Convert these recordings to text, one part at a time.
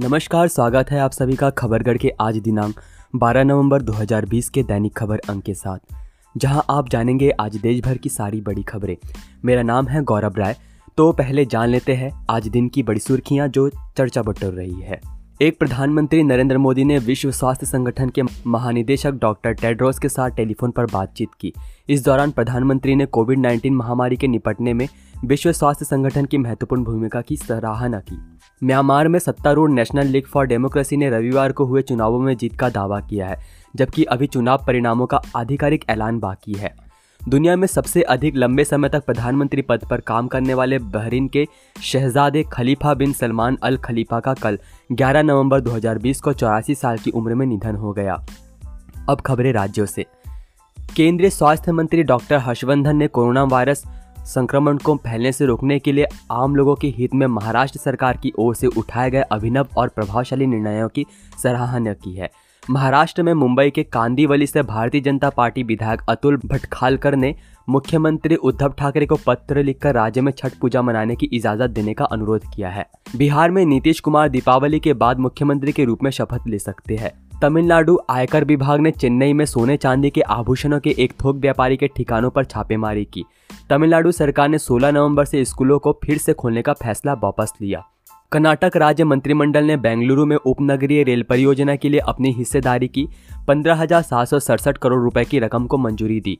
नमस्कार, स्वागत है आप सभी का खबरगढ़ के आज दिनांक 12 नवंबर 2020 के दैनिक खबर अंक के साथ। जहाँ आप जानेंगे आज देश भर की सारी बड़ी खबरें। मेरा नाम है गौरव राय। तो पहले जान लेते हैं आज दिन की बड़ी सुर्खियाँ जो चर्चा बटोर रही है। एक प्रधानमंत्री नरेंद्र मोदी ने विश्व स्वास्थ्य संगठन के महानिदेशक डॉक्टर टेड्रोस के साथ टेलीफोन पर बातचीत की। इस दौरान प्रधानमंत्री ने कोविड 19 महामारी के निपटने में विश्व स्वास्थ्य संगठन की महत्वपूर्ण भूमिका की सराहना की। म्यांमार में सत्तारूढ़ नेशनल लीग फॉर डेमोक्रेसी ने रविवार को हुए चुनावों में जीत का दावा किया है, जबकि अभी चुनाव परिणामों का आधिकारिक ऐलान बाकी है। दुनिया में सबसे अधिक लंबे समय तक प्रधानमंत्री पद पर काम करने वाले बहरीन के शहजादे खलीफा बिन सलमान अल खलीफा का कल 11 नवंबर 2020 को चौरासी साल की उम्र में निधन हो गया। अब खबरें राज्यों से। केंद्रीय स्वास्थ्य मंत्री डॉक्टर हर्षवर्धन ने कोरोना वायरस संक्रमण को फैलने से रोकने के लिए आम लोगों के हित में महाराष्ट्र सरकार की ओर से उठाए गए अभिनव और प्रभावशाली निर्णयों की सराहना की है। महाराष्ट्र में मुंबई के कांदीवली से भारतीय जनता पार्टी विधायक अतुल भटखालकर ने मुख्यमंत्री उद्धव ठाकरे को पत्र लिखकर राज्य में छठ पूजा मनाने की इजाज़त देने का अनुरोध किया है। बिहार में नीतीश कुमार दीपावली के बाद मुख्यमंत्री के रूप में शपथ ले सकते हैं। तमिलनाडु आयकर विभाग ने चेन्नई में सोने चांदी के आभूषणों के एक थोक व्यापारी के ठिकानों पर छापेमारी की। तमिलनाडु सरकार ने 16 नवंबर से स्कूलों को फिर से खोलने का फैसला वापस लिया। कर्नाटक राज्य मंत्रिमंडल ने बेंगलुरु में उपनगरीय रेल परियोजना के लिए अपनी हिस्सेदारी की पंद्रह करोड़ रुपए की रकम को मंजूरी दी।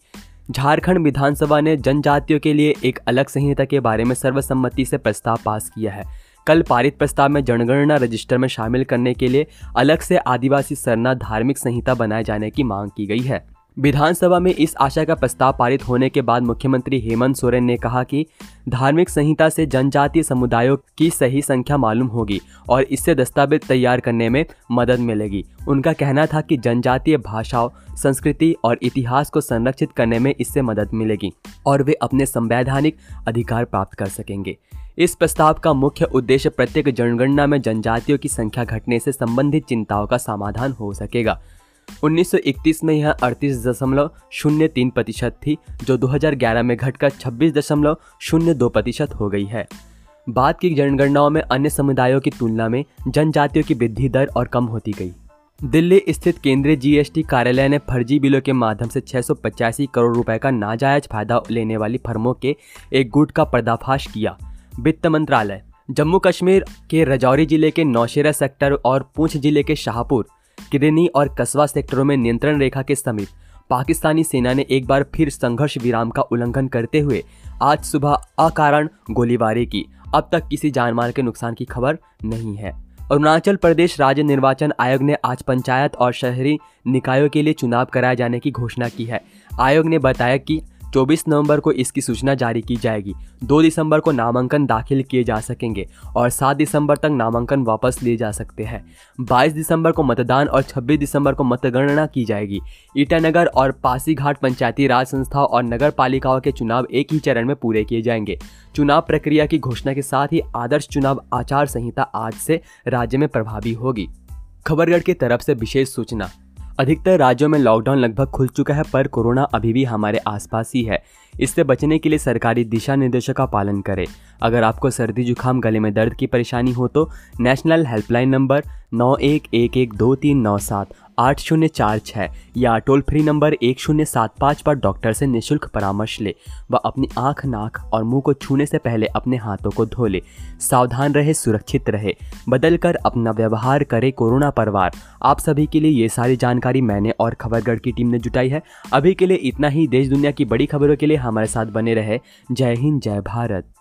झारखंड विधानसभा ने जनजातियों के लिए एक अलग संहिता के बारे में सर्वसम्मति से प्रस्ताव पास किया है। कल पारित प्रस्ताव में जनगणना रजिस्टर में शामिल करने के लिए अलग से आदिवासी सरना धार्मिक संहिता बनाए जाने की मांग की गई है। विधानसभा में इस आशा का प्रस्ताव पारित होने के बाद मुख्यमंत्री हेमंत सोरेन ने कहा कि धार्मिक संहिता से जनजातीय समुदायों की सही संख्या मालूम होगी और इससे दस्तावेज़ तैयार करने में मदद मिलेगी। उनका कहना था कि जनजातीय भाषाओं, संस्कृति और इतिहास को संरक्षित करने में इससे मदद मिलेगी और वे अपने संवैधानिक अधिकार प्राप्त कर सकेंगे। इस प्रस्ताव का मुख्य उद्देश्य प्रत्येक जनगणना में जनजातियों की संख्या घटने से संबंधित चिंताओं का समाधान हो सकेगा। 1931 में यह अड़तीस दशमलव शून्य तीन प्रतिशत थी, जो 2011 में घटकर छब्बीस दशमलव शून्य दो प्रतिशत हो गई है। बाद की जनगणनाओं में अन्य समुदायों की तुलना में जनजातियों की वृद्धि दर और कम होती गई। दिल्ली स्थित केंद्रीय जीएसटी कार्यालय ने फर्जी बिलों के माध्यम से पचासी करोड़ रुपए का नाजायज फ़ायदा लेने वाली फर्मों के एक गुट का पर्दाफाश किया। वित्त मंत्रालय, जम्मू कश्मीर के रजौरी ज़िले के नौशेरा सेक्टर और पूंछ ज़िले के शाहपुर किरनी और कस्बा सेक्टरों में नियंत्रण रेखा के समीप पाकिस्तानी सेना ने एक बार फिर संघर्ष विराम का उल्लंघन करते हुए आज सुबह अकारण गोलीबारी की। अब तक किसी जानमाल के नुकसान की खबर नहीं है। अरुणाचल प्रदेश राज्य निर्वाचन आयोग ने आज पंचायत और शहरी निकायों के लिए चुनाव कराए जाने की घोषणा की है। आयोग ने बताया कि 24 नवंबर को इसकी सूचना जारी की जाएगी। 2 दिसंबर को नामांकन दाखिल किए जा सकेंगे और 7 दिसंबर तक नामांकन वापस लिए जा सकते हैं। 22 दिसंबर को मतदान और 26 दिसंबर को मतगणना की जाएगी। ईटानगर और पासीघाट पंचायती राज संस्थाओं और नगर पालिकाओं के चुनाव एक ही चरण में पूरे किए जाएँगे। चुनाव प्रक्रिया की घोषणा के साथ ही आदर्श चुनाव आचार संहिता आज से राज्य में प्रभावी होगी। खबरगढ़ की तरफ़ से विशेष सूचना। अधिकतर राज्यों में लॉकडाउन लगभग खुल चुका है, पर कोरोना अभी भी हमारे आसपास ही है। इससे बचने के लिए सरकारी दिशा निर्देशों का पालन करें। अगर आपको सर्दी, जुकाम, गले में दर्द की परेशानी हो तो नेशनल हेल्पलाइन नंबर नौ एक एक एक दो तीन नौ सात, आठ शून्य चार छः या टोल फ्री नंबर एक शून्य सात पाँच पर डॉक्टर से निशुल्क परामर्श ले व अपनी आँख, नाक और मुँह को छूने से पहले अपने हाथों को धो ले। सावधान रहे, सुरक्षित रहे। बदल कर अपना व्यवहार करे कोरोना परिवार। आप सभी के लिए ये सारी जानकारी मैंने और खबरगढ़ की टीम ने जुटाई है। अभी के लिए इतना ही। देश दुनिया की बड़ी खबरों के लिए हमारे साथ बने रहे। जय हिंद, जय भारत।